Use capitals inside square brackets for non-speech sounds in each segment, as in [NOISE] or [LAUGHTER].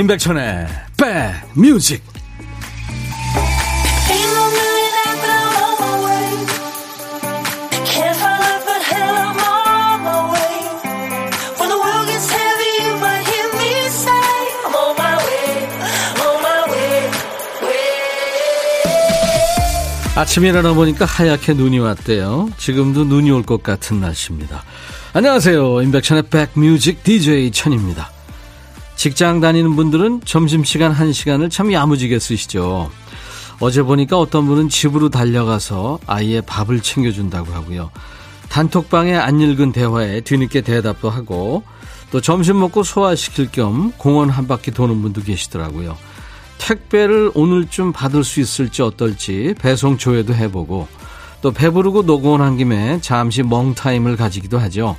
임백천의 백뮤직 아침에 일어나 보니까 하얗게 눈이 왔대요. 지금도 눈이 올 것 같은 날씨입니다. 안녕하세요. 임백천의 백뮤직 DJ 천입니다. 직장 다니는 분들은 점심시간 1시간을 참 야무지게 쓰시죠. 어제 보니까 어떤 분은 집으로 달려가서 아이의 밥을 챙겨준다고 하고요. 단톡방에 안 읽은 대화에 뒤늦게 대답도 하고 또 점심 먹고 소화시킬 겸 공원 한 바퀴 도는 분도 계시더라고요. 택배를 오늘쯤 받을 수 있을지 어떨지 배송 조회도 해보고 또 배부르고 노곤한 김에 잠시 멍타임을 가지기도 하죠.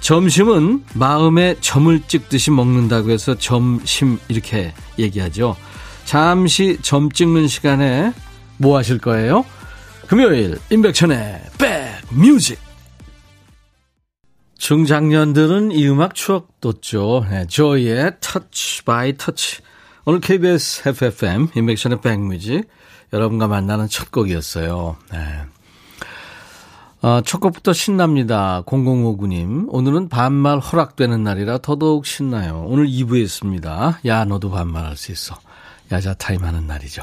점심은 마음에 점을 찍듯이 먹는다고 해서 점심 이렇게 얘기하죠. 잠시 점 찍는 시간에 뭐 하실 거예요? 금요일 임백천의 백뮤직 중장년들은 이 음악 추억 돋죠. 네, 조이의 Touch by Touch 오늘 KBS 해피FM 임백천의 백뮤직 여러분과 만나는 첫 곡이었어요. 네. 어, 첫 곡부터 신납니다. 0059님. 오늘은 반말 허락되는 날이라 더더욱 신나요. 오늘 2부에 있습니다. 야, 너도 반말할 수 있어. 야자 타임 하는 날이죠.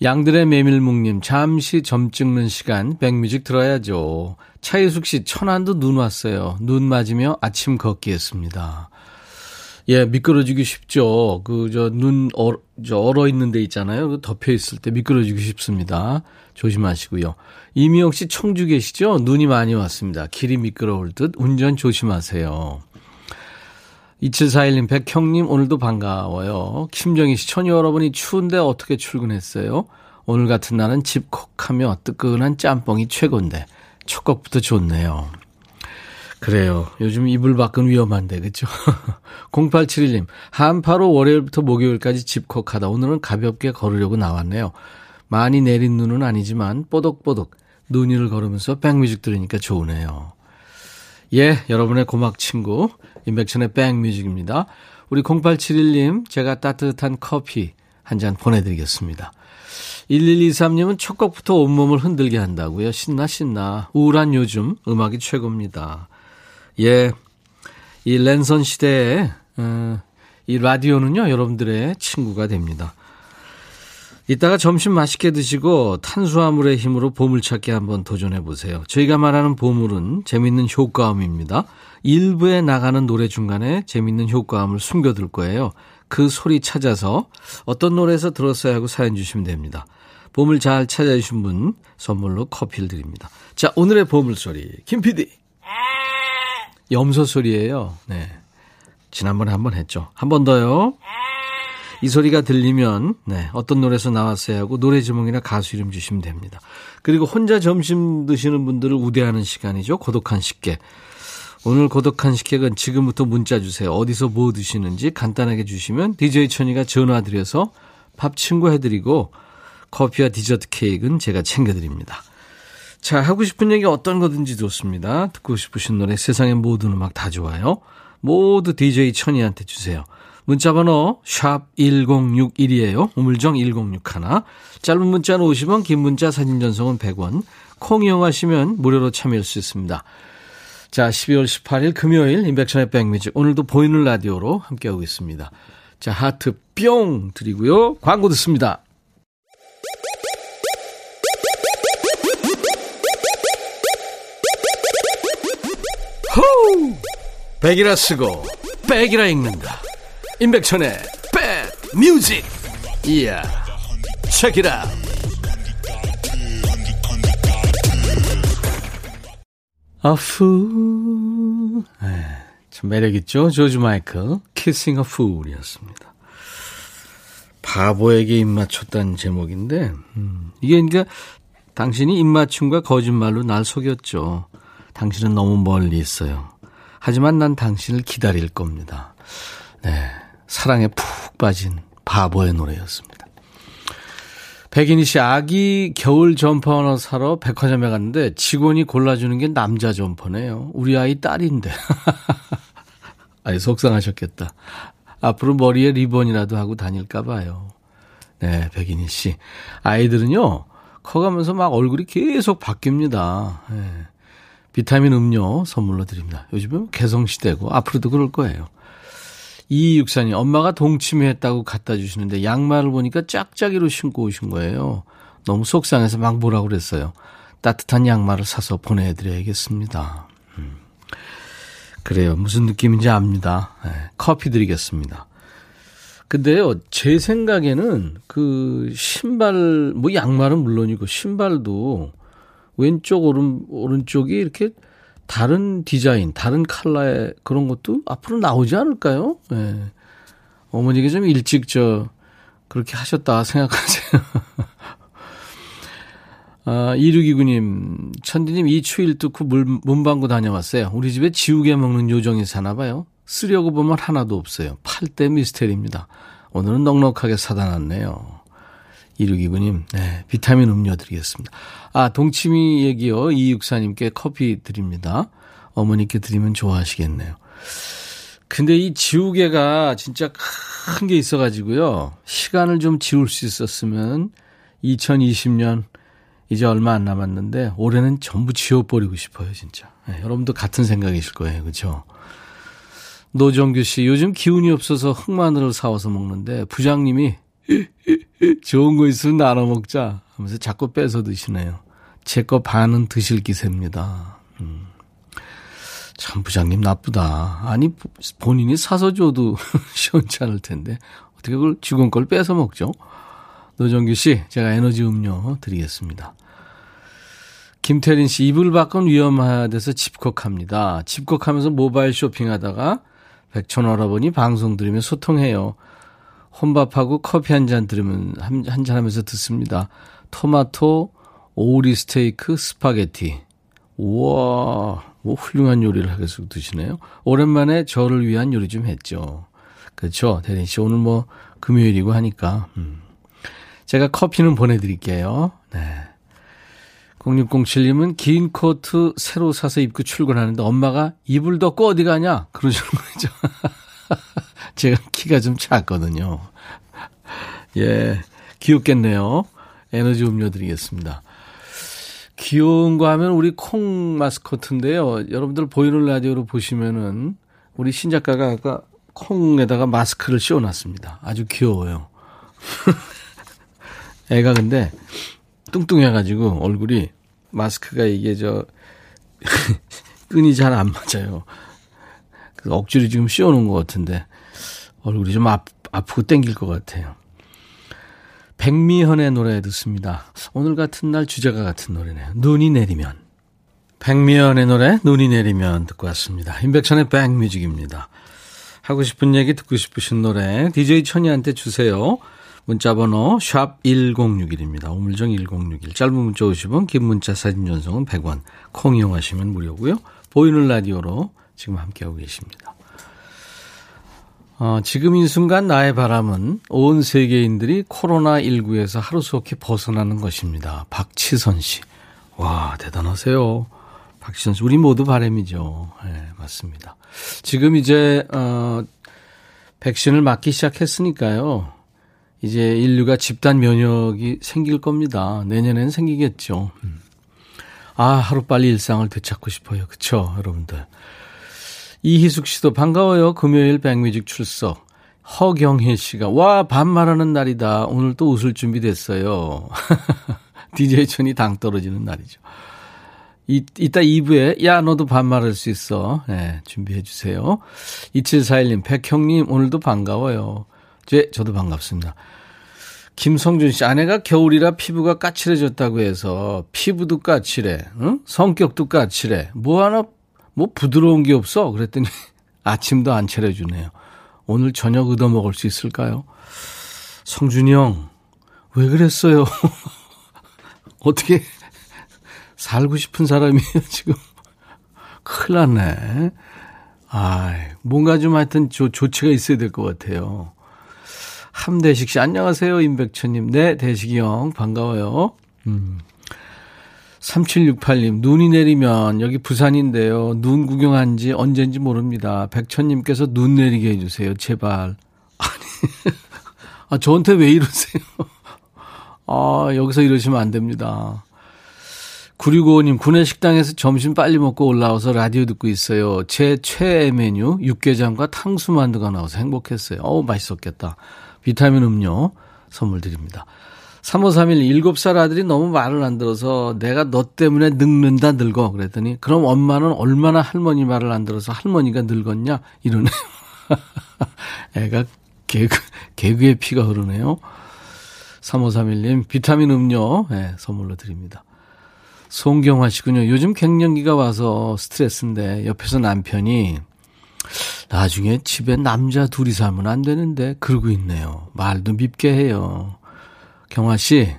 양들의 메밀묵님, 잠시 점 찍는 시간, 백뮤직 들어야죠. 차희숙 씨, 천안도 눈 왔어요. 눈 맞으며 아침 걷기 했습니다. 예, 미끄러지기 쉽죠. 그, 저, 눈, 얼, 저, 얼어 있는 데 있잖아요. 그 덮여 있을 때 미끄러지기 쉽습니다. 조심하시고요. 이미영 씨 청주 계시죠? 눈이 많이 왔습니다. 길이 미끄러울 듯 운전 조심하세요. 2741님, 백형님, 오늘도 반가워요. 김정희 씨, 천이 여러분이 추운데 어떻게 출근했어요? 오늘 같은 날은 집콕 하며 뜨끈한 짬뽕이 최고인데, 첫 곡부터 좋네요. 그래요. 요즘 이불 밖은 위험한데, 그죠? 0871님, [LAUGHS] 한파로 월요일부터 목요일까지 집콕하다 오늘은 가볍게 걸으려고 나왔네요. 많이 내린 눈은 아니지만 뽀독뽀독 눈 위를 걸으면서 백뮤직 들으니까 좋으네요. 예, 여러분의 고막 친구 임백천의 백뮤직입니다. 우리 0871님 제가 따뜻한 커피 한 잔 보내드리겠습니다. 1123님은 첫 곡부터 온몸을 흔들게 한다고요. 신나 신나. 우울한 요즘 음악이 최고입니다. 예. 이 랜선 시대에, 어, 이 라디오는요, 여러분들의 친구가 됩니다. 이따가 점심 맛있게 드시고 탄수화물의 힘으로 보물찾기 한번 도전해 보세요. 저희가 말하는 보물은 재밌는 효과음입니다. 일부에 나가는 노래 중간에 재밌는 효과음을 숨겨둘 거예요. 그 소리 찾아서 어떤 노래에서 들었어야 하고 사연 주시면 됩니다. 보물 잘 찾아주신 분 선물로 커피를 드립니다. 자, 오늘의 보물 소리. 김 PD. 염소 소리예요. 네. 지난번에 한 번 했죠. 한 번 더요. 이 소리가 들리면 네, 어떤 노래에서 나왔어야 하고 노래 제목이나 가수 이름 주시면 됩니다. 그리고 혼자 점심 드시는 분들을 우대하는 시간이죠. 고독한 식객. 오늘 고독한 식객은 지금부터 문자 주세요. 어디서 뭐 드시는지 간단하게 주시면 DJ 천이가 전화 드려서 밥 친구 해드리고 커피와 디저트 케이크는 제가 챙겨드립니다. 자, 하고 싶은 얘기 어떤 거든지 좋습니다. 듣고 싶으신 노래 세상의 모든 음악 다 좋아요. 모두 DJ 천이한테 주세요. 문자번호 샵 1061이에요. 우물정 1061. 짧은 문자는 50원, 긴 문자 사진 전송은 100원. 콩 이용하시면 무료로 참여할 수 있습니다. 자, 12월 18일 금요일 인백션의 백뮤직 오늘도 보이는 라디오로 함께하고 있습니다. 자, 하트 뿅 드리고요. 광고 듣습니다. 호우! 백이라 쓰고 백이라 읽는다. 임백천의 백뮤직. 이야 체키라 아후. 참 매력있죠? 조지 마이클 Kissing a Fool이었습니다. 바보에게 입맞췄다는 제목인데 음, 이게 이제 당신이 입맞춤과 거짓말로 날 속였죠. 당신은 너무 멀리 있어요. 하지만 난 당신을 기다릴 겁니다. 네 사랑에 푹 빠진 바보의 노래였습니다. 백인희 씨, 아기 겨울 점퍼 하나 사러 백화점에 갔는데 직원이 골라주는 게 남자 점퍼네요. 우리 아이 딸인데. [LAUGHS] 아이, 속상하셨겠다. 앞으로 머리에 리본이라도 하고 다닐까 봐요. 네, 백인희 씨. 아이들은요, 커가면서 막 얼굴이 계속 바뀝니다. 네. 비타민 음료 선물로 드립니다. 요즘은 개성시대고 앞으로도 그럴 거예요. 이육사님, 엄마가 동치미했다고 갖다 주시는데 양말을 보니까 짝짝이로 신고 오신 거예요. 너무 속상해서 막 뭐라고 그랬어요. 따뜻한 양말을 사서 보내드려야겠습니다. 음. 그래요. 무슨 느낌인지 압니다. 네, 커피 드리겠습니다. 근데요, 제 생각에는 그 신발, 뭐 양말은 물론이고 신발도 왼쪽, 오른, 오른쪽이 이렇게 다른 디자인, 다른 컬러의 그런 것도 앞으로 나오지 않을까요? 예. 네. 어머니가 좀 일찍 저, 그렇게 하셨다 생각하세요. [LAUGHS] 아, 2629님, 천디님 이 추일 뚫고 물, 문방구 다녀왔어요. 우리 집에 지우개 먹는 요정이 사나 봐요. 쓰려고 보면 하나도 없어요. 팔때 미스테리입니다. 오늘은 넉넉하게 사다 놨네요. 2629님, 네, 비타민 음료 드리겠습니다. 아, 동치미 얘기요. 264님께 커피 드립니다. 어머니께 드리면 좋아하시겠네요. 근데 이 지우개가 진짜 큰 게 있어가지고요. 시간을 좀 지울 수 있었으면 2020년 이제 얼마 안 남았는데 올해는 전부 지워버리고 싶어요, 진짜. 네, 여러분도 같은 생각이실 거예요, 그렇죠? 노정규 씨, 요즘 기운이 없어서 흑마늘을 사와서 먹는데 부장님이 [LAUGHS] 좋은 거 있으면 나눠 먹자 하면서 자꾸 뺏어 드시네요. 제 거 반은 드실 기세입니다. 음. 참 부장님 나쁘다. 아니 본인이 사서 줘도 [LAUGHS] 시원찮을 텐데 어떻게 그걸 직원 걸 뺏어 먹죠? 노정규 씨, 제가 에너지 음료 드리겠습니다. 김태린 씨, 이불 밖은 위험하대서 집콕합니다. 집콕하면서 모바일 쇼핑하다가 백천 오라버니 방송 들으며 소통해요. 혼밥하고 커피 한 잔 들으면 한 잔 하면서 듣습니다. 토마토, 오리 스테이크, 스파게티. 우와, 뭐 훌륭한 요리를 하겠어 드시네요. 오랜만에 저를 위한 요리 좀 했죠. 그렇죠. 대린 씨 오늘 뭐 금요일이고 하니까. 음. 제가 커피는 보내드릴게요. 네. 0607님은 긴 코트 새로 사서 입고 출근하는데 엄마가 이불 덮고 어디 가냐? 그러시는 거죠. [LAUGHS] 제가 키가 좀 작거든요. 예, 귀엽겠네요. 에너지 음료 드리겠습니다. 귀여운 거 하면 우리 콩 마스코트인데요. 여러분들 보이는 라디오로 보시면은 우리 신작가가 아까 콩에다가 마스크를 씌워놨습니다. 아주 귀여워요. [LAUGHS] 애가 근데 뚱뚱해가지고 얼굴이 마스크가 이게 저 [LAUGHS] 끈이 잘 안 맞아요. 억지로 지금 씌워놓은 것 같은데 얼굴이 좀 아, 아프고 땡길 것 같아요. 백미현의 노래 듣습니다. 오늘 같은 날 주제가 같은 노래네요. 눈이 내리면. 백미현의 노래 눈이 내리면 듣고 왔습니다. 임백천의 백뮤직입니다. 하고 싶은 얘기 듣고 싶으신 노래 DJ 천이한테 주세요. 문자번호 샵 1061입니다. 우물정 1061. 짧은 문자 50원, 긴 문자 사진 전송은 100원. 콩 이용하시면 무료고요. 보이는 라디오로 지금 함께하고 계십니다. 어, 지금 이 순간 나의 바람은 온 세계인들이 코로나19에서 하루속히 벗어나는 것입니다. 박치선 씨. 와, 대단하세요. 박치선 씨. 우리 모두 바람이죠. 네, 맞습니다. 지금 이제, 어, 백신을 맞기 시작했으니까요. 이제 인류가 집단 면역이 생길 겁니다. 내년에는 생기겠죠. 음. 아, 하루빨리 일상을 되찾고 싶어요. 그쵸, 여러분들. 이희숙 씨도 반가워요. 금요일 백뮤직 출석. 허경혜 씨가, 와, 반말하는 날이다. 오늘 또 웃을 준비 됐어요. [LAUGHS] DJ 천이 당 떨어지는 날이죠. 이, 이따 2부에, 야, 너도 반말할 수 있어. 네, 준비해 주세요. 2741님, 백형님, 오늘도 반가워요. 제, 저도 반갑습니다. 김성준 씨, 아내가 겨울이라 피부가 까칠해졌다고 해서 피부도 까칠해, 응? 성격도 까칠해. 뭐 하나, 뭐 부드러운 게 없어? 그랬더니 [LAUGHS] 아침도 안 차려주네요. 오늘 저녁 얻어 먹을 수 있을까요? 성준이 형, 왜 그랬어요? [LAUGHS] 어떻게 살고 싶은 사람이에요, 지금? [LAUGHS] 큰일 났네. 아 뭔가 좀 하여튼 조, 조치가 있어야 될 것 같아요. 함대식 씨, 안녕하세요, 임백천님. 네, 대식이 형, 반가워요. 음. 3768님, 눈이 내리면 여기 부산인데요. 눈 구경한 지 언젠지 모릅니다. 백천님께서 눈 내리게 해주세요. 제발. [LAUGHS] 아, 저한테 왜 이러세요? [LAUGHS] 아, 여기서 이러시면 안 됩니다. 9655님, 구내 식당에서 점심 빨리 먹고 올라와서 라디오 듣고 있어요. 제 최애 메뉴, 육개장과 탕수만두가 나와서 행복했어요. 어우, 맛있었겠다. 비타민 음료 선물 드립니다. 3531 7살 아들이 너무 말을 안 들어서 내가 너 때문에 늙는다 늙어 그랬더니 그럼 엄마는 얼마나 할머니 말을 안 들어서 할머니가 늙었냐 이러네요. [LAUGHS] 애가 개그, 개그의 피가 흐르네요. 3531님 비타민 음료 네, 선물로 드립니다. 송경화 씨군요. 요즘 갱년기가 와서 스트레스인데 옆에서 남편이 나중에 집에 남자 둘이 살면 안 되는데 그러고 있네요. 말도 밉게 해요. 경화 씨,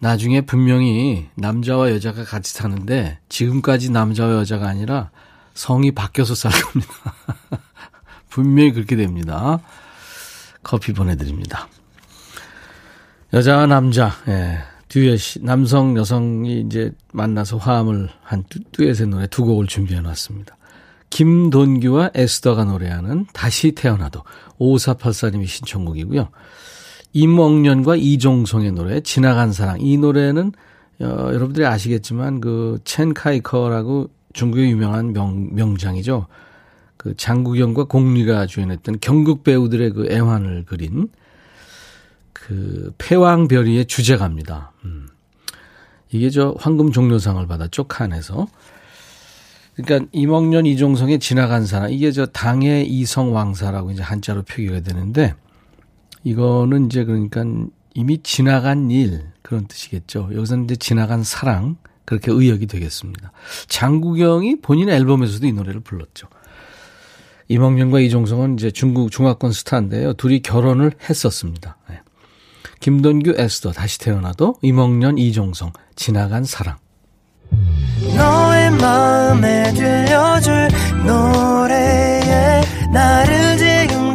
나중에 분명히 남자와 여자가 같이 사는데 지금까지 남자와 여자가 아니라 성이 바뀌어서 살 겁니다. [LAUGHS] 분명히 그렇게 됩니다. 커피 보내드립니다. 여자와 남자, 예. 듀엣이, 남성, 여성이 이제 만나서 화음을 한 듀엣의 노래 두 곡을 준비해 놨습니다. 김돈규와 에스더가 노래하는 다시 태어나도 5484님이 신청곡이고요. 임옥년과 이종성의 노래 지나간 사랑 이 노래는 어, 여러분들이 아시겠지만 그 첸카이커라고 중국의 유명한 명, 명장이죠. 그 장국영과 공리가 주연했던 경극 배우들의 그 애환을 그린 그 패왕별이의 주제가입니다. 음. 이게 저 황금 종려상을 받았죠 칸에서. 그러니까 임옥년 이종성의 지나간 사람 이게 저 당의 이성 왕사라고 이제 한자로 표기가 되는데 이거는 이제 그러니까 이미 지나간 일 그런 뜻이겠죠. 여기서는 이제 지나간 사랑 그렇게 의역이 되겠습니다. 장국영이 본인 앨범에서도 이 노래를 불렀죠. 임학년과 이종성은 이제 중국 중화권 스타인데요. 둘이 결혼을 했었습니다. 네. 김돈규 에스더 다시 태어나도 임학년 이종성 지나간 사랑. 너의 마음에 들려줄 노래에 나를 지금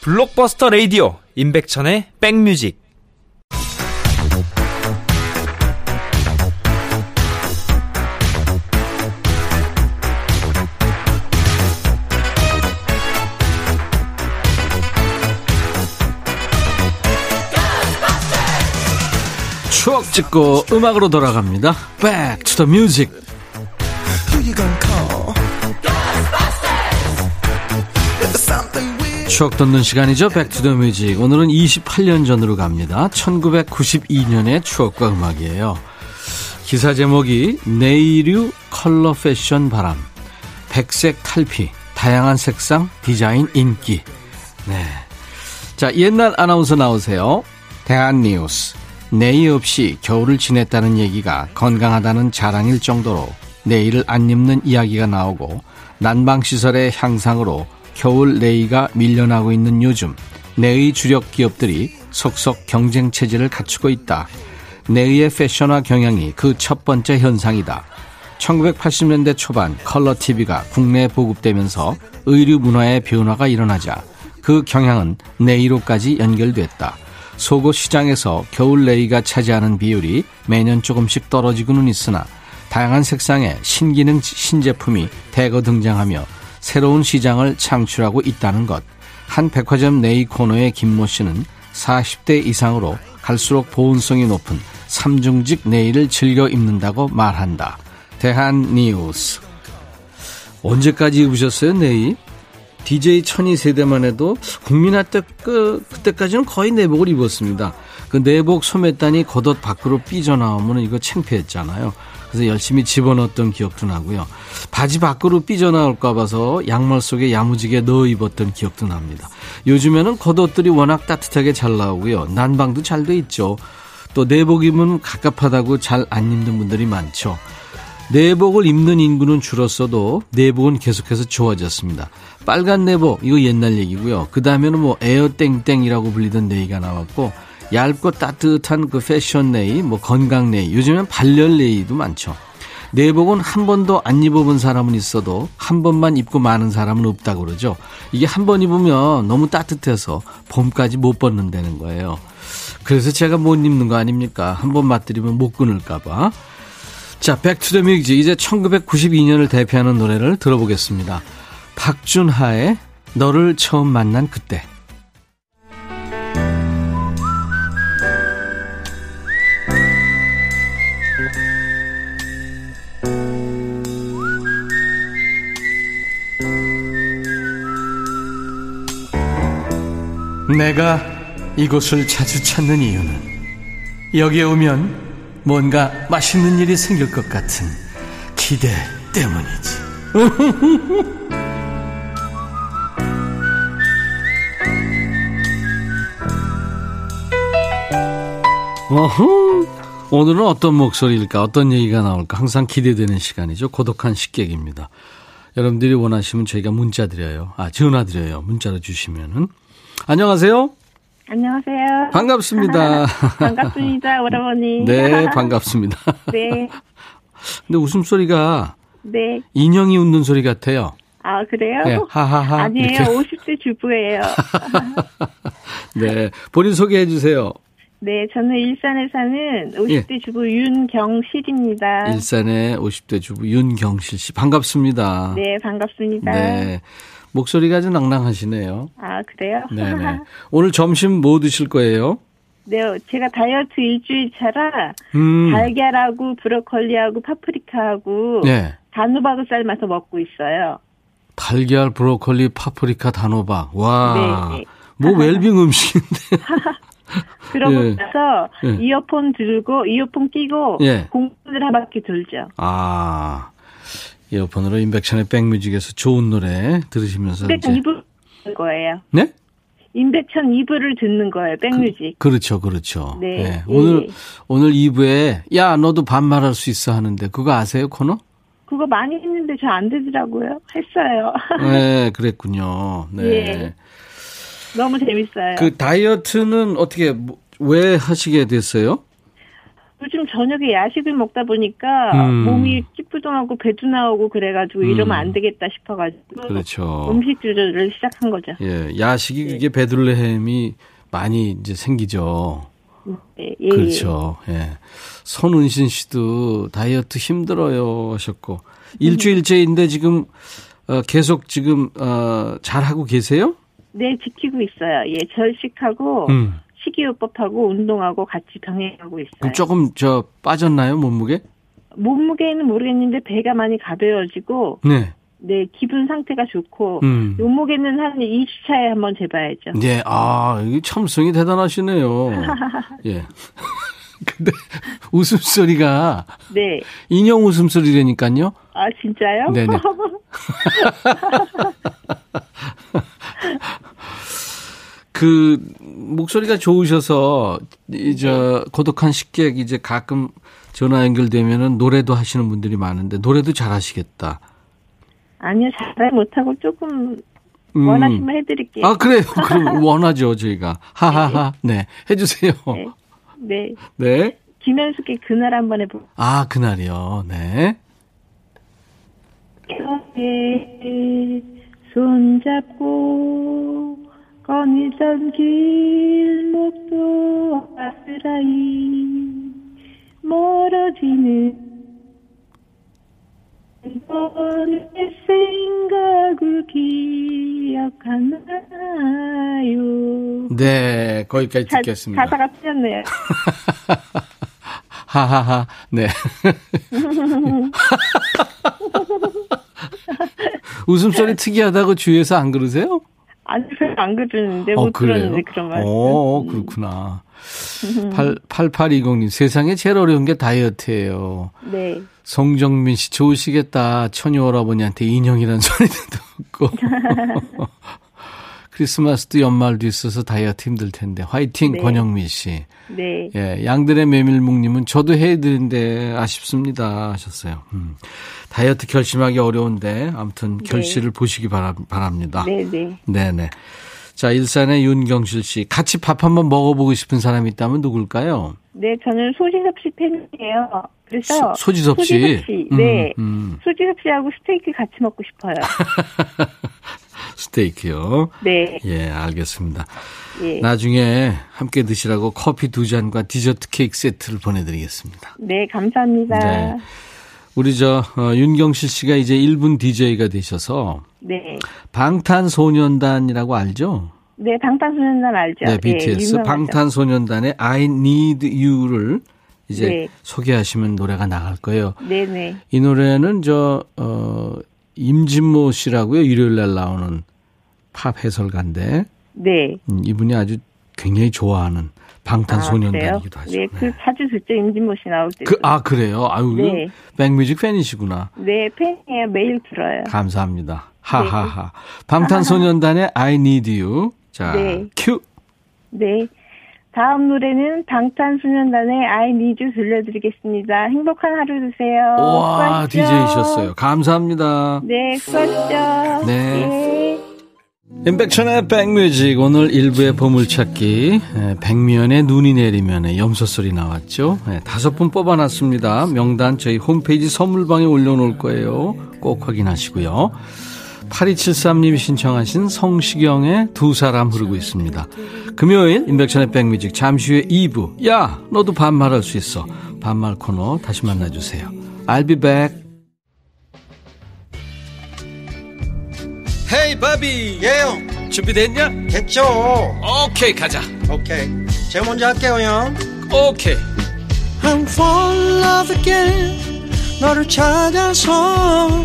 블록버스터 레이디오 임백천의 백뮤직 추억 찍고 음악으로 돌아갑니다. Back to the music. 추억 돋는 시간이죠. Music. 오늘은 28년 전으로 갑니다. 1992년의 추억과 음악이에요. 기사 제목이 내일유 컬러 패션 바람. 백색 탈피. 다양한 색상, 디자인 인기. 네. 자, 옛날 아나운서 나오세요. 대한뉴스. 내의 없이 겨울을 지냈다는 얘기가 건강하다는 자랑일 정도로 내일을 안 입는 이야기가 나오고 난방시설의 향상으로 겨울 내의가 밀려나고 있는 요즘 내의 주력 기업들이 속속 경쟁 체제를 갖추고 있다. 내의의 패션화 경향이 그 첫 번째 현상이다. 1980년대 초반 컬러 TV가 국내에 보급되면서 의류 문화의 변화가 일어나자 그 경향은 내의로까지 연결됐다. 속옷 시장에서 겨울 레이가 차지하는 비율이 매년 조금씩 떨어지고는 있으나 다양한 색상의 신기능 신제품이 대거 등장하며 새로운 시장을 창출하고 있다는 것. 한 백화점 네이 코너의 김모 씨는 40대 이상으로 갈수록 보온성이 높은 삼중직 네일을 즐겨 입는다고 말한다. 대한 뉴스. 언제까지 입으셨어요, 네일? DJ 천이 세대만 해도 국민화 때 그, 그때까지는 거의 내복을 입었습니다. 그 내복 소매단이 겉옷 밖으로 삐져나오면 이거 창피했잖아요. 그래서 열심히 집어넣었던 기억도 나고요. 바지 밖으로 삐져나올까 봐서 양말 속에 야무지게 넣어 입었던 기억도 납니다. 요즘에는 겉옷들이 워낙 따뜻하게 잘 나오고요. 난방도 잘 돼 있죠. 또 내복 입으면 갑갑하다고 잘 안 입는 분들이 많죠. 내복을 입는 인구는 줄었어도 내복은 계속해서 좋아졌습니다. 빨간 내복 이거 옛날 얘기고요. 그 다음에는 뭐 에어 땡땡이라고 불리던 내의가 나왔고 얇고 따뜻한 그 패션 내의, 뭐 건강 내의, 요즘엔 발열 내의도 많죠. 내복은 한 번도 안 입어본 사람은 있어도 한 번만 입고 마는 사람은 없다고 그러죠. 이게 한 번 입으면 너무 따뜻해서 봄까지 못 벗는다는 거예요. 그래서 제가 못 입는 거 아닙니까? 한 번 맛들이면 못 끊을까봐. 자, Back to the Music. 이제 1992년을 대표하는 노래를 들어보겠습니다. 박준하의 너를 처음 만난 그때. 내가 이곳을 자주 찾는 이유는 여기에 오면 뭔가 맛있는 일이 생길 것 같은 기대 때문이지. [LAUGHS] 어흥. 오늘은 어떤 목소리일까, 어떤 얘기가 나올까 항상 기대되는 시간이죠. 고독한 식객입니다. 여러분들이 원하시면 저희가 문자 드려요. 아, 전화 드려요. 문자로 주시면은. 안녕하세요. 안녕하세요. 반갑습니다. [LAUGHS] 반갑습니다, 오라버니. [LAUGHS] 네, 반갑습니다. [LAUGHS] 네. 근데 웃음소리가 네. 인형이 웃는 소리 같아요. 아, 그래요? 네, 하하하. 아니에요. 이렇게. 50대 주부예요. 네, 본인 소개해 주세요. 네, 저는 일산에 사는 50대 주부 윤경실입니다. 예. 일산의 50대 주부 윤경실 씨. 반갑습니다. 네, 반갑습니다. 네. 목소리가 아주 낭랑하시네요. 아, 그래요? 네네. [LAUGHS] 오늘 점심 뭐 드실 거예요? 네, 제가 다이어트 일주일 차라 음. 달걀하고 브로콜리하고 파프리카하고 네. 단호박을 삶아서 먹고 있어요. 달걀, 브로콜리, 파프리카, 단호박. 와. 네. 뭐 웰빙 음식인데. [LAUGHS] [LAUGHS] 그러고 예. 나서 예. 이어폰 들고 이어폰 끼고 예. 공원을 한 바퀴 돌죠. 아. 이어폰으로 인백션의 백뮤직에서 좋은 노래 들으시면서 이제. 2부 듣는 거예요. 네? 인백천 2부를 듣는 거예요. 백뮤직. 그 렇죠, 그렇죠. 네. 예. 예, 오늘, 예. 오늘 2부에, 야, 너도 반말할 수 있어 하는데, 그거 아세요, 코너? 그거 많이 했는데 저 안 되더라고요. 했어요. 네, [LAUGHS] 그랬군요. 네. 예. 너무 재밌어요. 그 다이어트는 어떻게, 뭐, 왜 하시게 됐어요? 요즘 저녁에 야식을 먹다 보니까 음. 몸이 찌뿌둥하고 배도 나오고 그래가지고 이러면 안 되겠다 싶어가지고 그렇죠. 음식 조절을 시작한 거죠. 예, 야식이 그게 베들레헴이 많이 이제 생기죠. 예, 예, 그렇죠. 예. 손은신 씨도 다이어트 힘들어요 하셨고 일주일째인데 지금 어, 계속 지금 어, 잘 하고 계세요? 네, 지키고 있어요. 예, 절식하고 음. 식이요법하고 운동하고 같이 병행하고 있어요. 그럼 조금 저 빠졌나요 몸무게? 몸무게는 모르겠는데 배가 많이 가벼워지고 네. 네 기분 상태가 좋고 음. 몸무게는 한 20차에 한번 재봐야죠. 네, 아, 이 참성이 대단하시네요. [LAUGHS] 예. [LAUGHS] 근데 웃음소리가 네. 인형 웃음소리라니까요. 아 진짜요? 네네. [LAUGHS] 그 목소리가 좋으셔서 이저 고독한 식객 이제 가끔 전화 연결되면은 노래도 하시는 분들이 많은데 노래도 잘하시겠다. 아니요 잘 못하고 조금 음. 원하시면 해드릴게요. 아 그래요. [LAUGHS] 그럼 원하죠 저희가. 하하하. 네 해주세요. 네. 네. 네. 김현숙의 그날 한번 해보. 아 그날이요. 네. 손잡고 거닐던 길목도 아스라이 멀어지는 너의 생각을 기억하나요? 네 거기까지 자- 듣겠습니다. 가사가 틀렸네요. [LAUGHS] 하하하. 네. [LAUGHS] 웃음소리 특이하다고 주위에서 안 그러세요? 아니, 안 그러는데, 못 들었는데, 그런 말. 어, 그렇구나. 8, 8820님, 세상에 제일 어려운 게 다이어트예요. 네. 송정민 씨, 좋으시겠다. 처녀 오라버니한테 인형이라는 [LAUGHS] 소리도 듣고. [LAUGHS] 크리스마스도 연말도 있어서 다이어트 힘들 텐데 화이팅 네. 권영미 씨. 네. 예, 양들의 메밀묵님은 저도 해드린데 아쉽습니다 하셨어요. 음. 다이어트 결심하기 어려운데 아무튼 결실을 보시기 바라, 바랍니다. 네, 네. 네네. 자, 일산의 윤경실 씨. 같이 밥 한번 먹어보고 싶은 사람이 있다면 누굴까요? 네, 저는 소지섭 씨 팬이에요. 그래서 소- 소지섭 씨? 소지섭 씨. 음, 네. 음. 소지섭 씨하고 스테이크 같이 먹고 싶어요. [LAUGHS] 스테이크요. 네. 예, 알겠습니다. 예. 나중에 함께 드시라고 커피 두 잔과 디저트 케이크 세트를 보내드리겠습니다. 네, 감사합니다. 네. 우리 저 어, 윤경실 씨가 이제 1분 DJ가 되셔서 네. 방탄소년단이라고 알죠? 네, 방탄소년단 알죠? 네, BTS 유명하죠. 방탄소년단의 I Need You를 이제 네. 소개하시면 노래가 나갈 거예요. 네, 네. 이 노래는 저 어, 임진모 씨라고요. 일요일 날 나오는 팝 해설가인데 네. 음, 이분이 아주 굉장히 좋아하는 방탄소년단이기도 아, 하죠. 네, 그 자주 듣죠. 임진모 씨 나올 때. 그, 아, 그래요? 아유, 네. 백뮤직 팬이시구나. 네, 팬이에요. 매일 들어요. 감사합니다. 하하하. 방탄소년단의 [LAUGHS] I Need You. 자, 네. 큐. 네. 다음 노래는 방탄소년단의 I Need You 들려드리겠습니다. 행복한 하루 되세요. 와. DJ이셨어요. 감사합니다. 네, 수고하십시오. 네. 네. 임백천의 백뮤직 오늘 일부의 보물찾기 에, 백면에 눈이 내리면에 염소 소리 나왔죠. 에, 다섯 분 뽑아놨습니다. 명단 저희 홈페이지 선물방에 올려놓을 거예요. 꼭 확인하시고요. 8273님이 신청하신 성시경의 두 사람 흐르고 있습니다. 금요일 임백천의 백뮤직 잠시 후에 2부. 야 너도 반말할 수 있어. 반말 코너 다시 만나주세요. I'll be back. 헤이 바비. 예영. 준비됐냐? 됐죠. 오케이 가자. 오케이. 제가 먼저 할게요 형. 오케이. I'm fall in love again. 너를 찾아서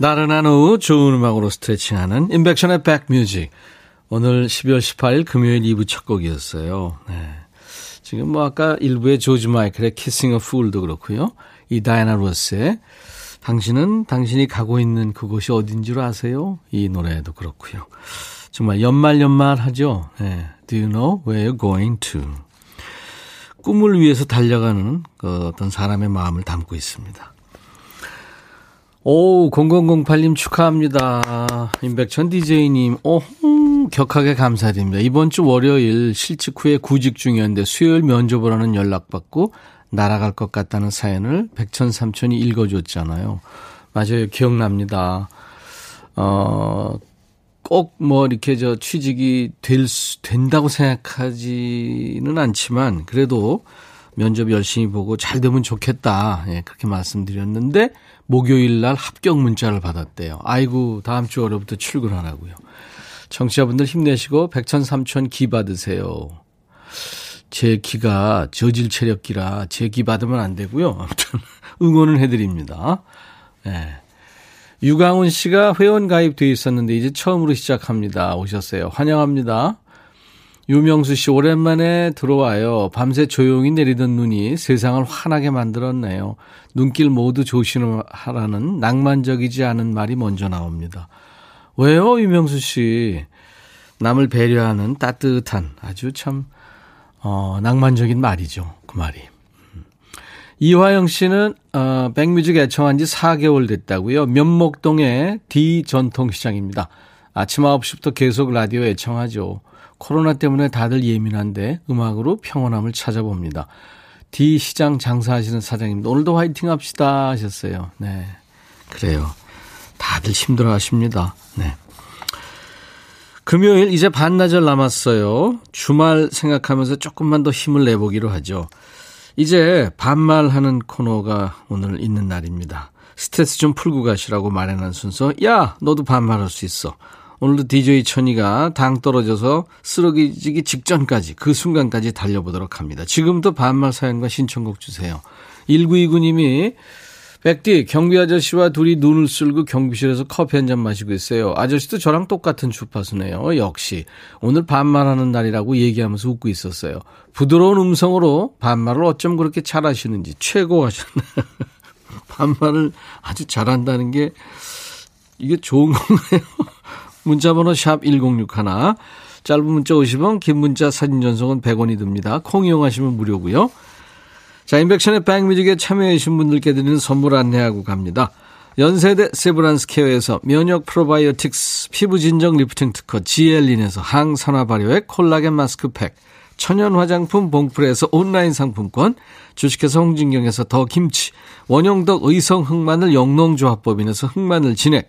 나른한 오후 좋은 음악으로 스트레칭하는 인백션의 백뮤직. 오늘 12월 18일 금요일 2부 첫 곡이었어요. 네. 지금 뭐 아까 1부의 조지 마이클의 Kissing a Fool도 그렇고요. 이 다이나 로스의 당신은 당신이 가고 있는 그곳이 어딘 줄 아세요? 이 노래도 그렇고요. 정말 연말 연말 하죠. 네. Do you know where you're going to? 꿈을 위해서 달려가는 그 어떤 사람의 마음을 담고 있습니다. 오, 0008님 축하합니다. 임백천 DJ님, 오, 음, 격하게 감사드립니다. 이번 주 월요일 실직 후에 구직 중이었는데 수요일 면접을 하는 연락받고 날아갈 것 같다는 사연을 백천 삼촌이 읽어줬잖아요. 맞아요. 기억납니다. 어, 꼭 뭐 이렇게 저 취직이 될 수, 된다고 생각하지는 않지만 그래도 면접 열심히 보고 잘 되면 좋겠다. 예, 그렇게 말씀드렸는데 목요일 날 합격 문자를 받았대요. 아이고, 다음 주 월요일부터 출근하라고요. 청취자분들 힘내시고 백천 삼천 기 받으세요. 제 기가 저질 체력기라 제 기 받으면 안 되고요. 아무튼 [LAUGHS] 응원을 해드립니다. 네. 유강훈 씨가 회원 가입돼 있었는데 이제 처음으로 시작합니다. 오셨어요. 환영합니다. 유명수 씨 오랜만에 들어와요. 밤새 조용히 내리던 눈이 세상을 환하게 만들었네요. 눈길 모두 조심하라는 낭만적이지 않은 말이 먼저 나옵니다. 왜요, 유명수 씨? 남을 배려하는 따뜻한 아주 참 어, 낭만적인 말이죠. 그 말이. 음. 이화영 씨는 어, 백뮤직 애청한 지 4개월 됐다고요. 면목동의 D 전통시장입니다. 아침 9시부터 계속 라디오 애청하죠. 코로나 때문에 다들 예민한데 음악으로 평온함을 찾아봅니다. D 시장 장사하시는 사장님 오늘도 화이팅 합시다 하셨어요. 네. 그래요. 다들 힘들어 하십니다. 네. 금요일 이제 반나절 남았어요. 주말 생각하면서 조금만 더 힘을 내보기로 하죠. 이제 반말하는 코너가 오늘 있는 날입니다. 스트레스 좀 풀고 가시라고 마련한 순서. 야, 너도 반말할 수 있어. 오늘도 DJ 천이가 당 떨어져서 쓰러지기 직전까지 그 순간까지 달려보도록 합니다. 지금부터 반말 사연과 신청곡 주세요. 1929님이 백디 경비 아저씨와 둘이 눈을 쓸고 경비실에서 커피 한 잔 마시고 있어요. 아저씨도 저랑 똑같은 주파수네요. 역시 오늘 반말하는 날이라고 얘기하면서 웃고 있었어요. 부드러운 음성으로 반말을 어쩜 그렇게 잘하시는지 최고 하셨나요? [LAUGHS] 반말을 아주 잘한다는 게 이게 좋은 건가요? 문자번호 샵 1061. 짧은 문자 50원, 긴 문자 사진 전송은 100원이 듭니다. 콩 이용하시면 무료고요. 자, 임백천의 Back Music에 참여해주신 분들께 드리는 선물 안내하고 갑니다. 연세대 세브란스 케어에서 면역 프로바이오틱스 피부 진정 리프팅 특허 지엘린에서 항산화 발효액 콜라겐 마스크팩 천연 화장품 봉프에서 온라인 상품권 주식회사 홍진경에서 더 김치 원용덕 의성 흑마늘 영농조합법인에서 흑마늘 진액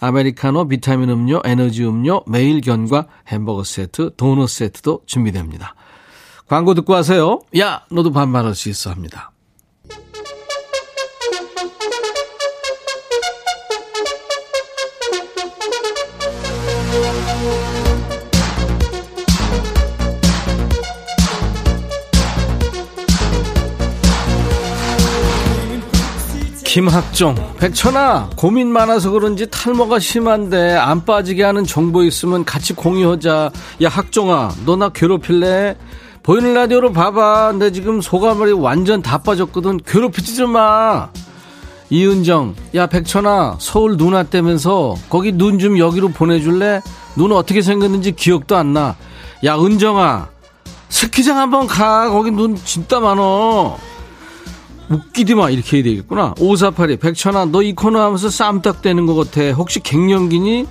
아메리카노 비타민 음료 에너지 음료 매일 견과 햄버거 세트 도넛 세트도 준비됩니다. 광고 듣고 와세요. 야 너도 반말할 수 있어 합니다. 김학종, 백천아, 고민 많아서 그런지 탈모가 심한데 안 빠지게 하는 정보 있으면 같이 공유하자. 야, 학종아, 너 나 괴롭힐래? 보이는 라디오로 봐봐. 내 지금 소가물이 완전 다 빠졌거든. 괴롭히지 좀 마. 이은정, 야, 백천아, 서울 눈 왔다면서 거기 눈 좀 여기로 보내줄래? 눈 어떻게 생겼는지 기억도 안 나. 야, 은정아, 스키장 한번 가. 거기 눈 진짜 많어. 웃기지 마 이렇게 해야 되겠구나. 5482 백천아 너 이 코너 하면서 쌈딱 되는 것 같아. 혹시 갱년기니?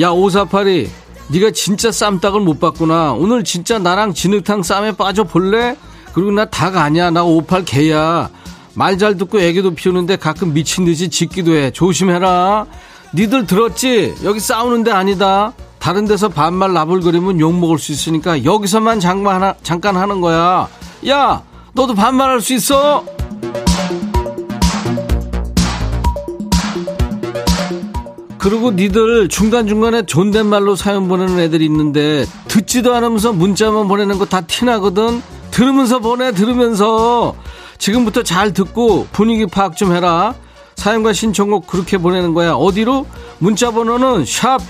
야 5482 네가 진짜 쌈딱을 못 봤구나. 오늘 진짜 나랑 진흙탕 쌈에 빠져 볼래? 그리고 나 닭 아니야. 나 58 개야. 말 잘 듣고 애기도 피우는데 가끔 미친 듯이 짖기도 해. 조심해라. 니들 들었지? 여기 싸우는 데 아니다. 다른 데서 반말 나불거리면 욕먹을 수 있으니까 여기서만 하나, 잠깐 하는 거야. 야 너도 반말할 수 있어? 그리고 니들 중간중간에 존댓말로 사연 보내는 애들이 있는데 듣지도 않으면서 문자만 보내는 거 다 티나거든. 들으면서 보내 들으면서. 지금부터 잘 듣고 분위기 파악 좀 해라. 사연과 신청곡 그렇게 보내는 거야. 어디로? 문자 번호는 샵.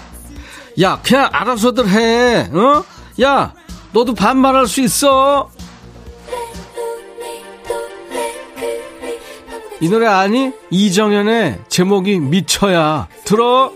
야 그냥 알아서들 해. 어? 야 너도 반말할 수 있어 이 노래 아니? 이정현의 제목이 미쳐야. 들어!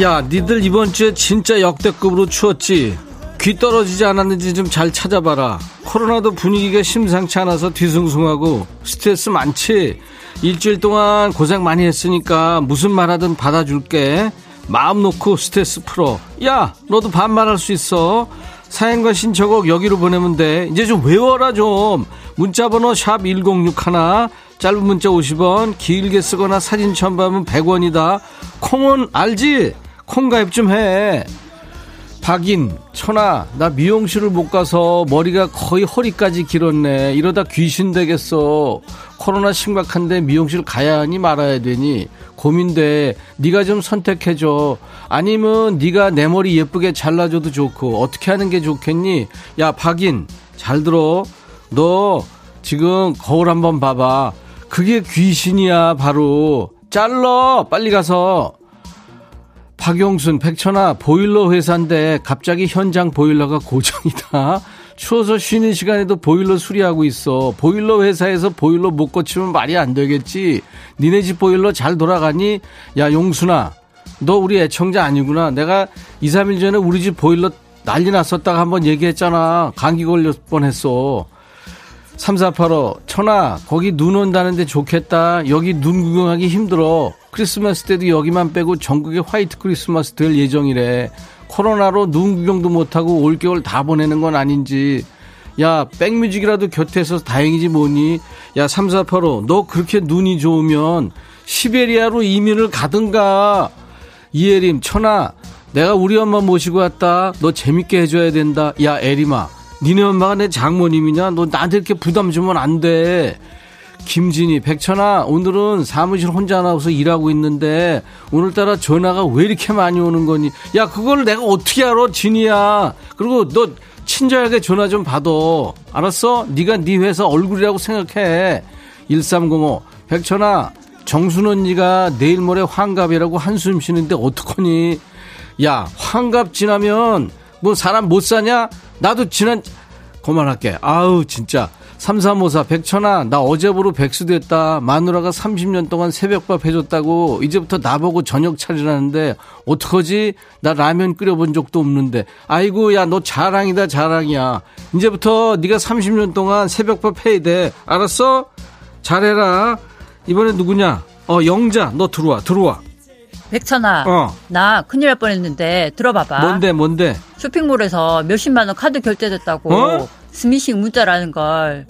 야, 니들 이번 주에 진짜 역대급으로 추웠지? 귀 떨어지지 않았는지 좀 잘 찾아봐라. 코로나도 분위기가 심상치 않아서 뒤숭숭하고 스트레스 많지? 일주일 동안 고생 많이 했으니까 무슨 말 하든 받아줄게. 마음 놓고 스트레스 풀어. 야, 너도 반말할 수 있어. 사연과 신청곡 여기로 보내면 돼. 이제 좀 외워라 좀. 문자번호 샵 1061. 짧은 문자 50원, 길게 쓰거나 사진 첨부하면 100원이다. 콩은 알지? 콩 가입 좀 해. 박인, 천아, 나 미용실을 못 가서 머리가 거의 허리까지 길었네. 이러다 귀신 되겠어. 코로나 심각한데 미용실 가야 하니 말아야 되니 고민돼. 네가 좀 선택해 줘. 아니면 네가 내 머리 예쁘게 잘라줘도 좋고 어떻게 하는 게 좋겠니? 야, 박인, 잘 들어. 너 지금 거울 한번 봐봐. 그게 귀신이야, 바로. 잘러! 빨리 가서. 박용순, 백천아, 보일러 회사인데 갑자기 현장 보일러가 고장이다. 추워서 쉬는 시간에도 보일러 수리하고 있어. 보일러 회사에서 보일러 못 고치면 말이 안 되겠지. 니네 집 보일러 잘 돌아가니? 야, 용순아, 너 우리 애청자 아니구나. 내가 2, 3일 전에 우리 집 보일러 난리 났었다가 한번 얘기했잖아. 감기 걸렸 뻔했어. 3485 천아 거기 눈 온다는데 좋겠다. 여기 눈 구경하기 힘들어. 크리스마스 때도 여기만 빼고 전국에 화이트 크리스마스 될 예정이래. 코로나로 눈 구경도 못하고 올겨울 다 보내는 건 아닌지. 야, 백뮤직이라도 곁에서 다행이지 뭐니? 야, 3485, 너 그렇게 눈이 좋으면 시베리아로 이민을 가든가. 이혜림, 천아, 내가 우리 엄마 모시고 왔다. 너 재밌게 해줘야 된다. 야, 에리마, 니네 엄마가 내 장모님이냐? 너 나한테 이렇게 부담 주면 안 돼. 김진희, 백천아, 오늘은 사무실 혼자 나와서 일하고 있는데, 오늘따라 전화가 왜 이렇게 많이 오는 거니? 야, 그걸 내가 어떻게 알아, 진희야. 그리고 너 친절하게 전화 좀 받아. 알았어? 네가 네 회사 얼굴이라고 생각해. 1305, 백천아, 정순 언니가 내일 모레 환갑이라고 한숨 쉬는데 어떡하니? 야, 환갑 지나면 뭐 사람 못 사냐? 나도 지난, 그만할게. 아우, 진짜. 3354 백천아 나 어제부로 백수 됐다. 마누라가 30년 동안 새벽밥 해줬다고 이제부터 나보고 저녁 차리라는데 어떡하지? 나 라면 끓여본 적도 없는데. 아이고 야 너 자랑이다 자랑이야. 이제부터 네가 30년 동안 새벽밥 해야 돼. 알았어? 잘해라. 이번에 누구냐? 어 영자. 너 들어와 들어와 백천아, 어. 나 큰일 날 뻔했는데 들어봐봐. 뭔데 뭔데 쇼핑몰에서 몇십만 원 카드 결제됐다고 어? 스미싱 문자라는 걸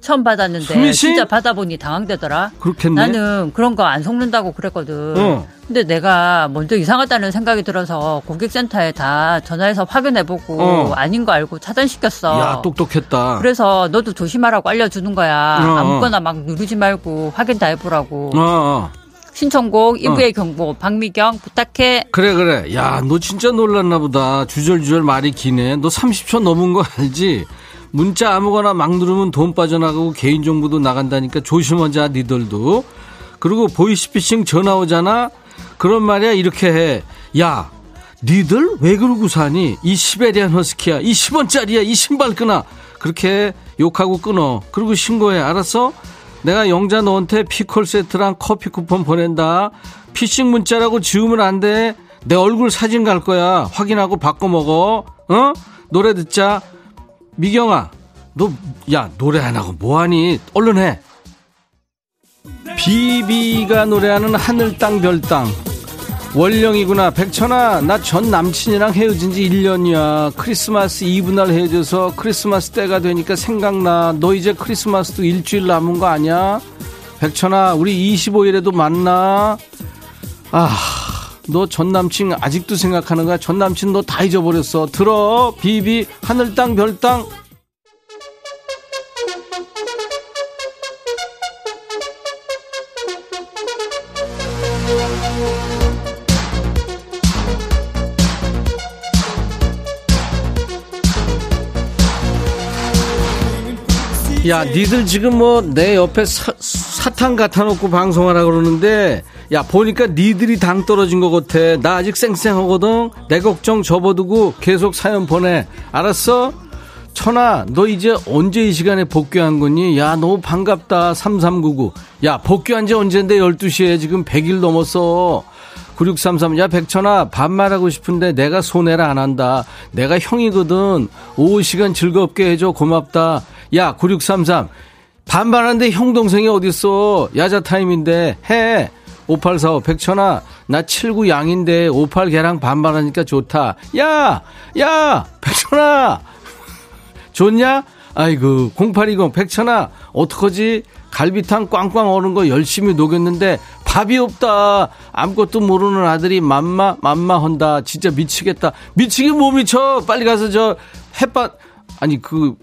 처음 받았는데 스미싱? 진짜 받아보니 당황되더라. 그렇겠네 나는 그런 거 안 속는다고 그랬거든. 어. 근데 내가 먼저 이상하다는 생각이 들어서 고객센터에 다 전화해서 확인해보고 어. 아닌 거 알고 차단시켰어. 야 똑똑했다 그래서 너도 조심하라고 알려주는 거야. 어, 어. 아무거나 막 누르지 말고 확인 다 해보라고. 어, 어. 신청곡 이브의 경보. 박미경 부탁해. 그래 그래. 야 너 진짜 놀랐나 보다. 주절주절 말이 기네. 너 30초 넘은 거 알지? 문자 아무거나 막 누르면 돈 빠져나가고 개인정보도 나간다니까 조심하자 니들도. 그리고 보이스피싱 전화 오잖아? 그런 말이야 이렇게 해 야 니들 왜 그러고 사니? 이 시베리안 허스키야. 이 10원짜리야. 이 신발 끊어. 그렇게 욕하고 끊어. 그리고 신고해. 알았어 내가 영자 너한테 피콜 세트랑 커피 쿠폰 보낸다. 피싱 문자라고 지우면 안 돼. 내 얼굴 사진 갈 거야. 확인하고 바꿔 먹어. 어? 노래 듣자. 미경아, 너, 야, 노래 안 하고 뭐하니? 얼른 해. 비비가 노래하는 하늘 땅 별 땅. 월령이구나. 백천아, 나 전 남친이랑 헤어진 지 1년이야. 크리스마스 이브 날 헤어져서 크리스마스 때가 되니까 생각나. 너 이제 크리스마스도 일주일 남은 거 아니야? 백천아, 우리 25일에도 만나. 아, 너 전 남친 아직도 생각하는 거야? 전 남친 너 다 잊어버렸어. 들어. 비비, 하늘 땅, 별 땅. 야, 니들 지금 뭐 내 옆에 사, 사탕 갖다 놓고 방송하라 그러는데 야 보니까 니들이 당 떨어진 것 같아. 나 아직 쌩쌩하거든. 내 걱정 접어두고 계속 사연 보내. 알았어? 천아, 너 이제 언제 이 시간에 복귀한 거니? 야, 너무 반갑다. 3399. 야, 복귀한 지 언젠데 12시에 지금 100일 넘었어. 9633. 야, 백천아, 반말하고 싶은데 내가 손해를 안 한다. 내가 형이거든. 오후 시간 즐겁게 해줘. 고맙다. 야, 9633. 반말하는데 형 동생이 어딨어. 야자 타임인데. 해. 5845. 백천아, 나 79 양인데 58 개랑 반말하니까 좋다. 야! 야! 백천아! 좋냐? 아이고 0820 백천아 어떡하지? 갈비탕 꽝꽝 얼은 거 열심히 녹였는데 밥이 없다. 아무것도 모르는 아들이 맘마 맘마 한다. 진짜 미치겠다. 미치긴 뭐 미쳐. 빨리 가서 저 햇밭 아니 그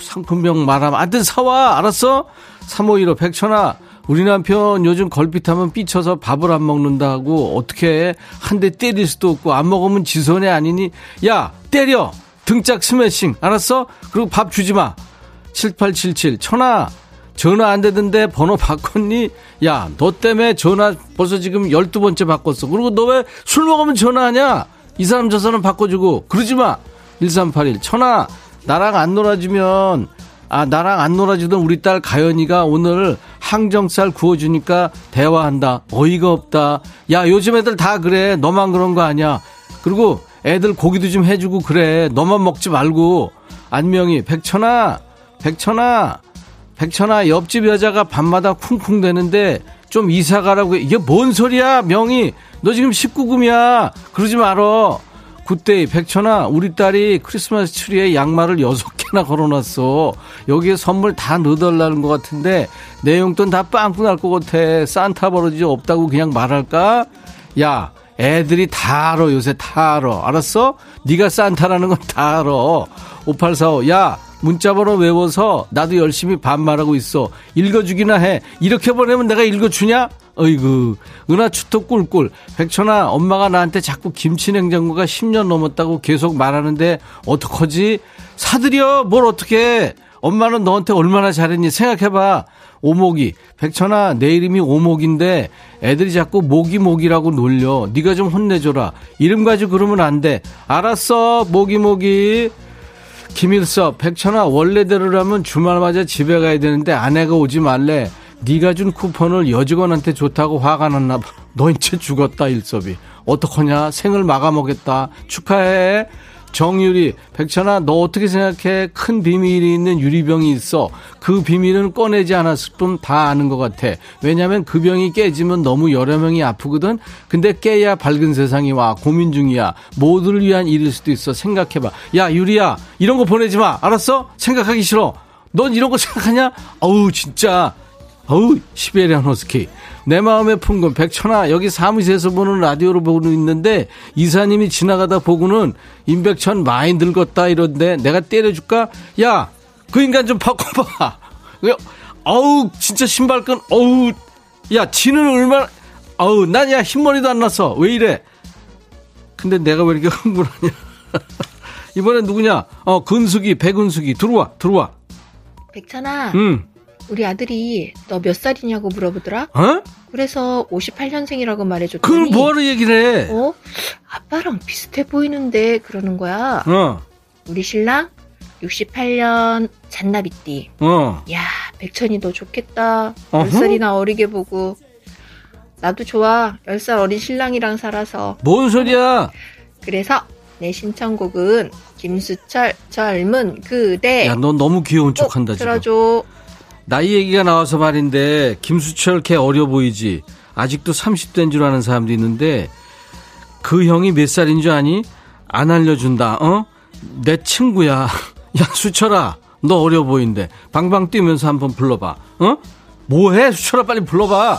상품명 말하면 아들 사와 알았어? 3515 백천아 우리 남편 요즘 걸핏하면 삐쳐서 밥을 안 먹는다고 어떻게 한 대 때릴 수도 없고 안 먹으면 지손해 아니니 야 때려 등짝 스매싱 알았어? 그리고 밥 주지 마 7877 천아 전화 안 되던데 번호 바꿨니? 야 너 때문에 전화 벌써 지금 12번째 바꿨어 그리고 너 왜 술 먹으면 전화하냐? 이 사람 저 사람 바꿔주고 그러지 마 1381 천아 나랑 안 놀아주면 아 나랑 안 놀아주던 우리 딸 가연이가 오늘 항정살 구워주니까 대화한다. 어이가 없다. 야, 요즘 애들 다 그래. 너만 그런 거 아니야. 그리고 애들 고기도 좀 해주고 그래. 너만 먹지 말고. 안명이, 백천아, 백천아, 백천아, 옆집 여자가 밤마다 쿵쿵대는데 좀 이사 가라고 해. 이게 뭔 소리야, 명이. 너 지금 19금이야. 그러지 말어. 그때 백천아 우리 딸이 크리스마스 트리에 양말을 여섯 개나 걸어놨어. 여기에 선물 다 넣어달라는 것 같은데 내 용돈 다 빵꾸 날 것 같아. 산타 버러지 없다고 그냥 말할까? 야 애들이 다 알아. 요새 다 알아. 알았어? 네가 산타라는 건 다 알아. 5845 야 문자번호 외워서 나도 열심히 반말하고 있어. 읽어주기나 해. 이렇게 보내면 내가 읽어주냐 어이구 은하 추토 꿀꿀. 백천아 엄마가 나한테 자꾸 김치 냉장고가 10년 넘었다고 계속 말하는데 어떡하지? 사드려 뭘 어떻게 엄마는 너한테 얼마나 잘했니? 생각해봐. 오목이. 백천아 내 이름이 오목인데 애들이 자꾸 모기모기라고 놀려. 네가 좀 혼내줘라. 이름 가지고 그러면 안 돼. 알았어 모기모기. 김일섭 백천아 원래대로라면 주말마다 집에 가야 되는데 아내가 오지 말래 네가 준 쿠폰을 여직원한테 좋다고 화가 났나 봐. 너 이제 죽었다 일섭이. 어떡하냐 생을 마감하겠다. 축하해. 정유리, 백천아, 너 어떻게 생각해? 큰 비밀이 있는 유리병이 있어. 그 비밀은 꺼내지 않았을 뿐 다 아는 것 같아. 왜냐면 그 병이 깨지면 너무 여러 명이 아프거든? 근데 깨야 밝은 세상이 와. 고민 중이야. 모두를 위한 일일 수도 있어. 생각해봐. 야, 유리야, 이런 거 보내지 마. 알았어? 생각하기 싫어. 넌 이런 거 생각하냐? 어우, 진짜. 어우, 시베리안 허스키. 내 마음의 풍금, 백천아, 여기 사무실에서 보는 라디오로 보고 있는데, 이사님이 지나가다 보고는, 임백천 많이 늙었다, 이런데, 내가 때려줄까? 야, 그 인간 좀 바꿔봐. 어우, 진짜 신발끈, 어우, 야, 지는 얼마나, 어우, 난 야, 흰머리도 안 났어. 왜 이래? 근데 내가 왜 이렇게 흥분하냐? [LAUGHS] 이번엔 누구냐? 어, 근숙이, 백은숙이, 들어와, 들어와. 백천아, 응. 우리 아들이 너 몇 살이냐고 물어보더라? 어? 그래서 58년생이라고 말해줬더니 그걸 뭐하러 얘기를 해? 어? 아빠랑 비슷해 보이는데 그러는 거야. 어, 우리 신랑 68년 잔나비띠. 어. 야, 백천이 너 좋겠다. 어허. 10살이나 어리게 보고. 나도 좋아. 10살 어린 신랑이랑 살아서. 뭔 소리야? 그래서 내 신청곡은 김수철 젊은 그대. 야, 너 너무 귀여운 척 한다, 꼭 지금. 들어줘. 나이 얘기가 나와서 말인데, 김수철 걔 어려 보이지? 아직도 30대인 줄 아는 사람도 있는데, 그 형이 몇 살인 줄 아니? 안 알려준다, 어? 내 친구야. [LAUGHS] 야, 수철아, 너 어려 보인대. 방방 뛰면서 한번 불러봐, 어? 뭐해? 수철아, 빨리 불러봐.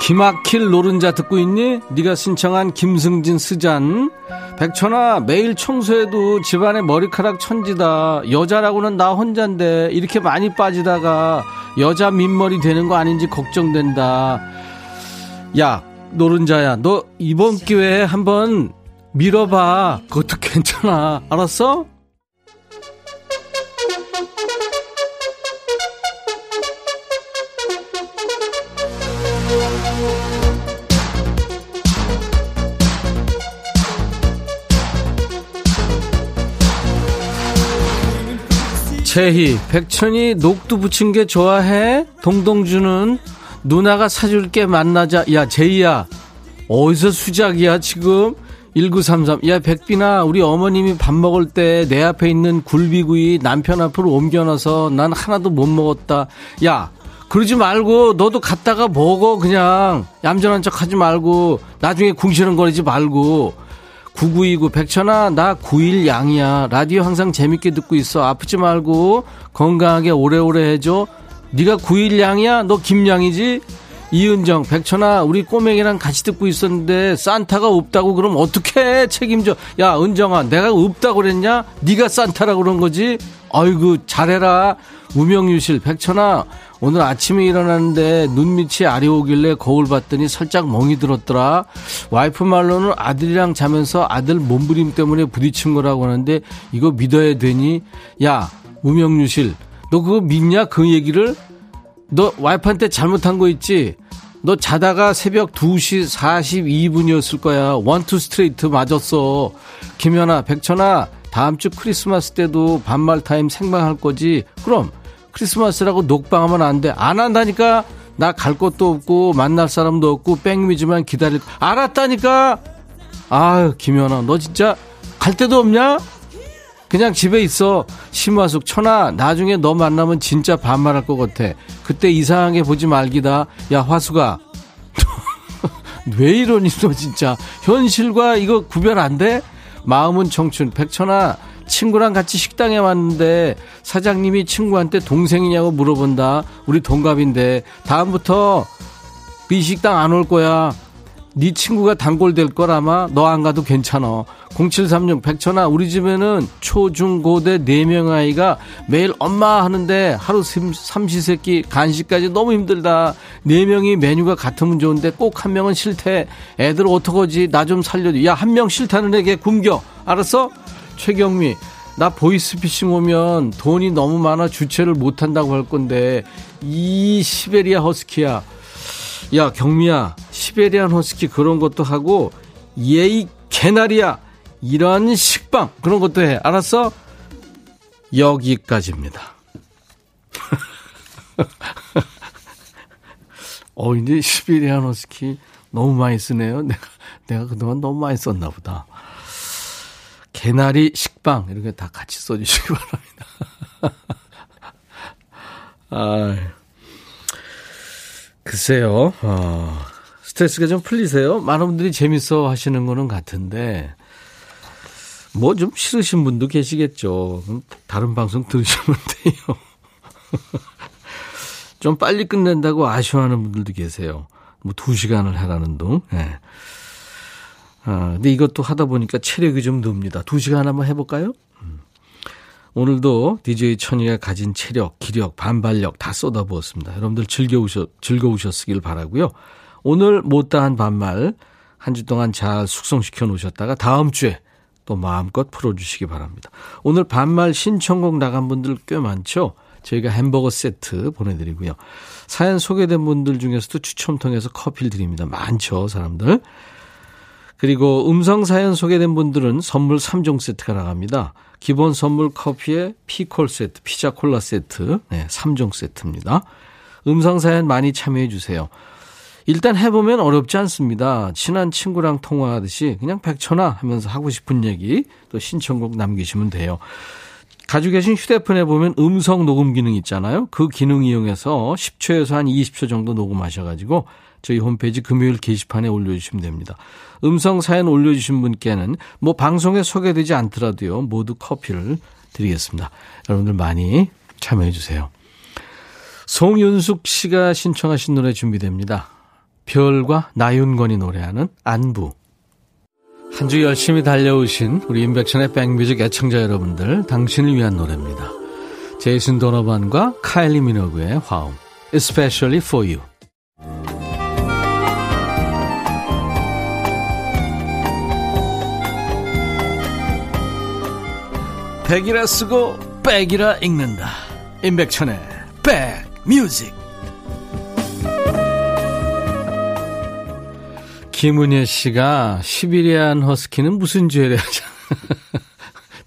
기막힐 노른자 듣고 있니? 네가 신청한 김승진 스잔. 백천아 매일 청소해도 집안에 머리카락 천지다. 여자라고는 나 혼잔데 이렇게 많이 빠지다가 여자 민머리 되는 거 아닌지 걱정된다. 야 노른자야 너 이번 기회에 한번 밀어봐. 그것도 [LAUGHS] 괜찮아. 알았어? 최희, 백천이 녹두 붙인 게 좋아해? 동동주는 누나가 사줄게 만나자. 야, 제이야. 어디서 수작이야, 지금? 1933. 야, 백빈아, 우리 어머님이 밥 먹을 때 내 앞에 있는 굴비구이 남편 앞으로 옮겨놔서 난 하나도 못 먹었다. 야, 그러지 말고 너도 갔다가 먹어, 그냥. 얌전한 척 하지 말고. 나중에 궁시렁거리지 말고. 9929 백천아 나 9일 양이야. 라디오 항상 재밌게 듣고 있어. 아프지 말고 건강하게 오래오래 해줘. 네가 9일 양이야? 너 김양이지 이은정 백천아 우리 꼬맹이랑 같이 듣고 있었는데 산타가 없다고 그럼 어떻게 책임져. 야 은정아 내가 없다고 그랬냐? 네가 산타라고 그런 거지? 아이고 잘해라. 우명유실 백천아 오늘 아침에 일어났는데 눈 밑이 아려오길래 거울 봤더니 살짝 멍이 들었더라. 와이프 말로는 아들이랑 자면서 아들 몸부림 때문에 부딪힌 거라고 하는데 이거 믿어야 되니? 야 우명유실 너 그거 믿냐? 그 얘기를 너 와이프한테 잘못한 거 있지? 너 자다가 새벽 2시 42분이었을 거야. 원투 스트레이트 맞았어. 김연아, 백천아, 다음 주 크리스마스 때도 반말 타임 생방할 거지? 그럼 크리스마스라고 녹방하면 안 돼. 안 한다니까? 나 갈 곳도 없고 만날 사람도 없고 백미지만 기다릴 알았다니까 아유 김연아 너 진짜 갈 데도 없냐 그냥 집에 있어. 심화숙 천아 나중에 너 만나면 진짜 반말할 것 같아. 그때 이상하게 보지 말기다. 야 화수가 [LAUGHS] 왜 이러니 너 진짜. 현실과 이거 구별 안 돼? 마음은 청춘. 백천아 친구랑 같이 식당에 왔는데 사장님이 친구한테 동생이냐고 물어본다. 우리 동갑인데. 다음부터 이 식당 안 올 거야 네 친구가 단골 될 거라마 너 안 가도 괜찮아. 0736 백천아 우리 집에는 초중고대 4명 아이가 매일 엄마 하는데 하루 삼시세끼 간식까지 너무 힘들다. 4명이 메뉴가 같으면 좋은데 꼭 한 명은 싫대. 애들 어떡하지? 나 좀 살려줘. 야 한 명 싫다는 애게 굶겨. 알았어? 최경미 나 보이스피싱 오면 돈이 너무 많아 주체를 못한다고 할 건데 이 시베리아 허스키야 야 경미야 시베리안 허스키 그런 것도 하고 예이 개나리야 이런 식빵 그런 것도 해. 알았어? 여기까지입니다. [LAUGHS] 어 이제 시베리안 허스키 너무 많이 쓰네요. 내가 내가 그동안 너무 많이 썼나 보다. 개나리 식빵 이렇게 다 같이 써주시기 [LAUGHS] 바랍니다. 아 글쎄요, 어, 스트레스가 좀 풀리세요? 많은 분들이 재밌어 하시는 거는 같은데, 뭐 좀 싫으신 분도 계시겠죠. 다른 방송 들으시면 [LAUGHS] 돼요. 좀 빨리 끝낸다고 아쉬워하는 분들도 계세요. 뭐두 시간을 하라는 둥. 네. 아, 근데 이것도 하다 보니까 체력이 좀 늡니다. 두 시간 한번 해볼까요? 음. 오늘도 DJ 천이가 가진 체력, 기력, 반발력 다 쏟아부었습니다. 여러분들 즐거우셨, 즐거우셨으길 바라고요. 오늘 못다한 반말 한 주 동안 잘 숙성시켜 놓으셨다가 다음 주에 또 마음껏 풀어주시기 바랍니다. 오늘 반말 신청곡 나간 분들 꽤 많죠? 저희가 햄버거 세트 보내드리고요. 사연 소개된 분들 중에서도 추첨 통해서 커피를 드립니다. 많죠, 사람들. 그리고 음성 사연 소개된 분들은 선물 3종 세트가 나갑니다. 기본 선물 커피에 피콜 세트, 피자 콜라 세트, 네, 3종 세트입니다. 음성 사연 많이 참여해 주세요. 일단 해보면 어렵지 않습니다. 친한 친구랑 통화하듯이 그냥 백천화 하면서 하고 싶은 얘기 또 신청곡 남기시면 돼요. 가지고 계신 휴대폰에 보면 음성 녹음 기능 있잖아요. 그 기능 이용해서 10초에서 한 20초 정도 녹음하셔가지고 저희 홈페이지 금요일 게시판에 올려주시면 됩니다. 음성 사연 올려주신 분께는 뭐 방송에 소개되지 않더라도요 모두 커피를 드리겠습니다. 여러분들 많이 참여해 주세요. 송윤숙 씨가 신청하신 노래 준비됩니다. 별과 나윤건이 노래하는 안부. 한 주 열심히 달려오신 우리 임백천의 백뮤직 애청자 여러분들 당신을 위한 노래입니다. 제이슨 도너반과 카일리 미너그의 화음 Especially for you. 백이라 쓰고 백이라 읽는다. 임백천의 백뮤직. 김은혜 씨가 시베리안 허스키는 무슨 죄래 하자.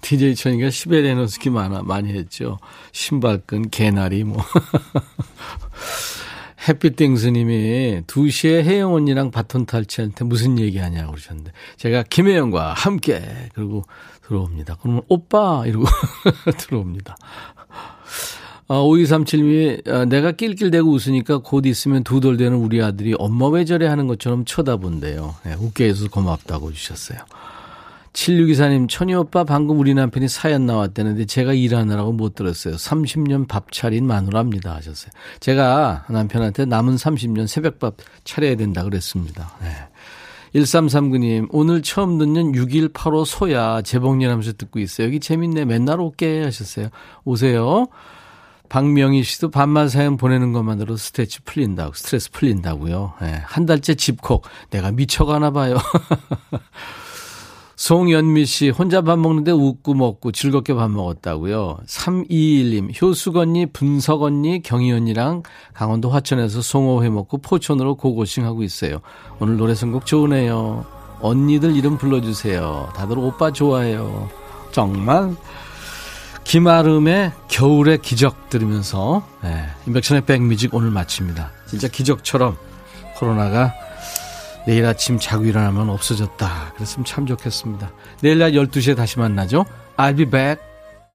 DJ 천이가 시베리안 허스키 많아, 많이 했죠. 신발끈, 개나리, 뭐. [LAUGHS] 햇빛땡스님이 2시에 혜영 언니랑 바톤 탈취할 때 무슨 얘기하냐고 그러셨는데. 제가 김혜영과 함께, 그리고 들어옵니다. 그러면 오빠 이러고 [LAUGHS] 들어옵니다. 아, 5237님이 아, 내가 낄낄대고 웃으니까 곧 있으면 두 돌 되는 우리 아들이 엄마 왜 저래 하는 것처럼 쳐다본대요. 네, 웃게 해서 고맙다고 주셨어요. 7624님, 천희 오빠 방금 우리 남편이 사연 나왔다는데 제가 일하느라고 못 들었어요. 30년 밥 차린 마누라입니다. 하셨어요. 제가 남편한테 남은 30년 새벽밥 차려야 된다 그랬습니다. 네. 1339님, 오늘 처음 듣는 6185 소야 재봉일 하면서 듣고 있어요. 여기 재밌네. 맨날 올게 하셨어요. 오세요. 박명희 씨도 반말 사연 보내는 것만으로 스트레스 풀린다고, 스트레스 풀린다고요. 네, 한 달째 집콕. 내가 미쳐가나 봐요. [LAUGHS] 송연미 씨, 혼자 밥 먹는데 웃고 먹고 즐겁게 밥 먹었다고요. 321님, 효숙 언니, 분석 언니, 경희 언니랑 강원도 화천에서 송어회 먹고 포천으로 고고싱 하고 있어요. 오늘 노래 선곡 좋으네요. 언니들 이름 불러주세요. 다들 오빠 좋아해요. 정말. 김아름의 겨울의 기적 들으면서 네, 인백션의 백뮤직 오늘 마칩니다. 진짜 기적처럼 코로나가 내일 아침 자고 일어나면 없어졌다. 그랬으면 참 좋겠습니다. 내일 날 12시에 다시 만나죠. I'll be back.